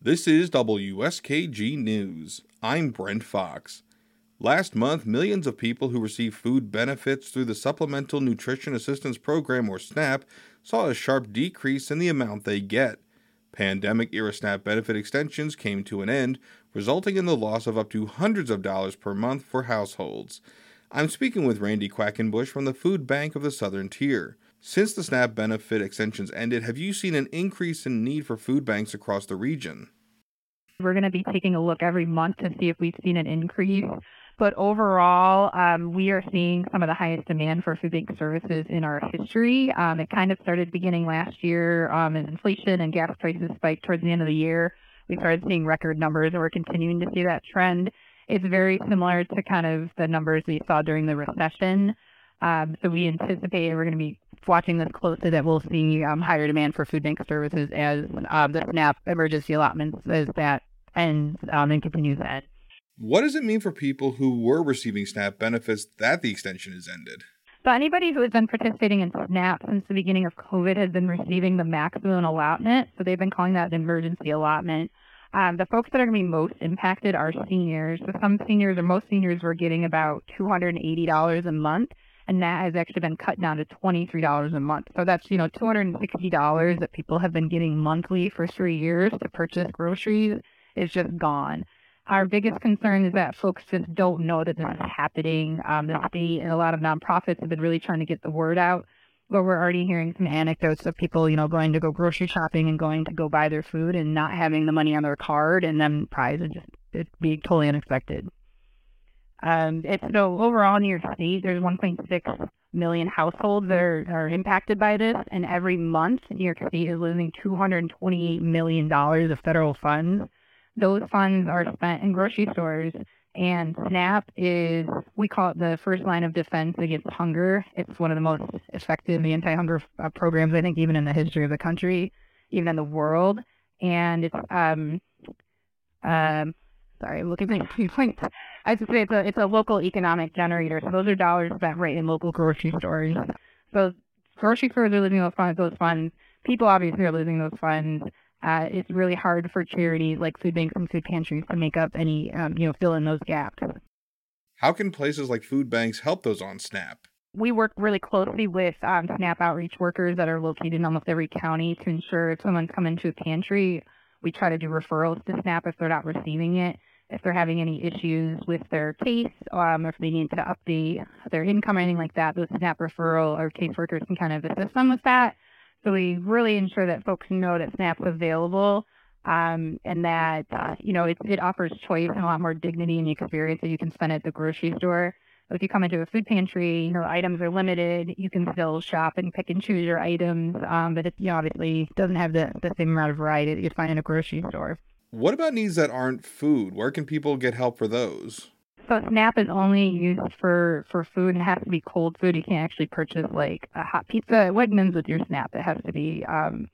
This is WSKG News. I'm Brent Fox. Last month, millions of people who receive food benefits through the Supplemental Nutrition Assistance Program, or SNAP, saw a sharp decrease in the amount they get. Pandemic era SNAP benefit extensions came to an end, resulting in the loss of up to hundreds of dollars per month for households. I'm speaking with Randy Quackenbush from the Food Bank of the Southern Tier. Since the SNAP benefit extensions ended, have you seen an increase in need for food banks across the region? We're going to be taking a look every month to see if we've seen an increase. But overall, um, we are seeing some of the highest demand for food bank services in our history. Um, it kind of started beginning last year um, as inflation and gas prices spiked towards the end of the year. We started seeing record numbers, and we're continuing to see that trend. It's very similar to kind of the numbers we saw during the recession. Um, so we anticipate we're going to be watching this closely that we'll see um, higher demand for food bank services as um, the SNAP emergency allotments as that ends um, and continues to end. What does it mean for people who were receiving SNAP benefits that the extension has ended? So anybody who has been participating in SNAP since the beginning of COVID has been receiving the maximum allotment. So they've been calling that an emergency allotment. Um, the folks that are going to be most impacted are seniors. So some seniors or most seniors were getting about $280 a month and that has actually been cut down to $23 a month. So that's, you know, $260 that people have been getting monthly for three years to purchase groceries is just gone. Our biggest concern is that folks just don't know that this is happening. Um, the state and a lot of nonprofits have been really trying to get the word out, but we're already hearing some anecdotes of people, you know, going to go grocery shopping and going to go buy their food and not having the money on their card, and then prize it just it being totally unexpected. Um, it's so overall in York State, there's 1.6 million households that are, are impacted by this, and every month, New York State is losing 228 million dollars of federal funds. Those funds are spent in grocery stores, and SNAP is we call it the first line of defense against hunger. It's one of the most effective anti-hunger uh, programs I think even in the history of the country, even in the world, and it's um um sorry, I'm looking at my point. I should say it's a it's a local economic generator. So those are dollars spent right in local grocery stores. So grocery stores are losing those funds. Those funds. People obviously are losing those funds. Uh, it's really hard for charities like food banks and food pantries to make up any, um, you know, fill in those gaps. How can places like food banks help those on SNAP? We work really closely with um, SNAP outreach workers that are located in almost every county to ensure if someone's come into a pantry, we try to do referrals to SNAP if they're not receiving it if they're having any issues with their case, um, or if they need to update their income or anything like that, those SNAP referral or caseworkers can kind of assist them with that. So we really ensure that folks know that SNAP is available um, and that, uh, you know, it, it offers choice and a lot more dignity and experience that you can spend at the grocery store. If you come into a food pantry, your items are limited. You can still shop and pick and choose your items, um, but it you know, obviously doesn't have the, the same amount of variety that you'd find in a grocery store. What about needs that aren't food? Where can people get help for those? So SNAP is only used for for food and it has to be cold food. You can't actually purchase like a hot pizza. What comes with your SNAP? It has to be um,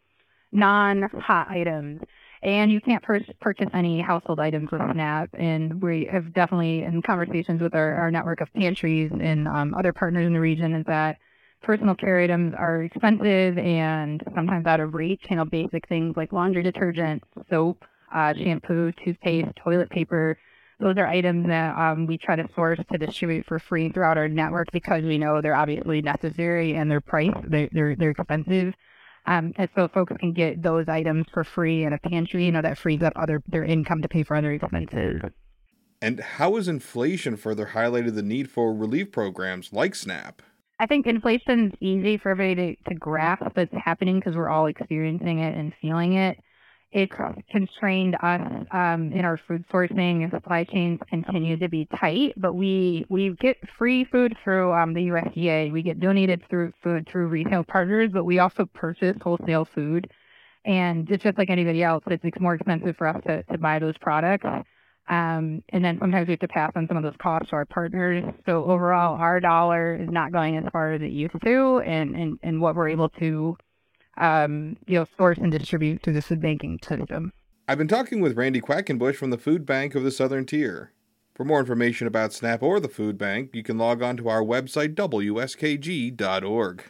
non-hot items. And you can't pur- purchase any household items with SNAP. And we have definitely, in conversations with our, our network of pantries and um, other partners in the region, is that personal care items are expensive and sometimes out of reach. You know, basic things like laundry detergent, soap, uh, shampoo, toothpaste, toilet paper. Those are items that um, we try to source to distribute for free throughout our network because we know they're obviously necessary and they're priced, they, they're, they're expensive. Um, and so folks can get those items for free in a pantry, you know, that frees up other their income to pay for other expenses. And how has inflation further highlighted the need for relief programs like SNAP? I think inflation's easy for everybody to, to grasp, but it's happening because we're all experiencing it and feeling it it constrained us um, in our food sourcing and supply chains continue to be tight, but we we get free food through um, the USDA. We get donated through food through retail partners, but we also purchase wholesale food. And it's just like anybody else, it's, it's more expensive for us to, to buy those products. Um, and then sometimes we have to pass on some of those costs to our partners. So overall, our dollar is not going as far as it used to, and, and, and what we're able to um, you know, source and distribute through the food banking system. I've been talking with Randy Quackenbush from the Food Bank of the Southern Tier. For more information about SNAP or the Food Bank, you can log on to our website, wskg.org.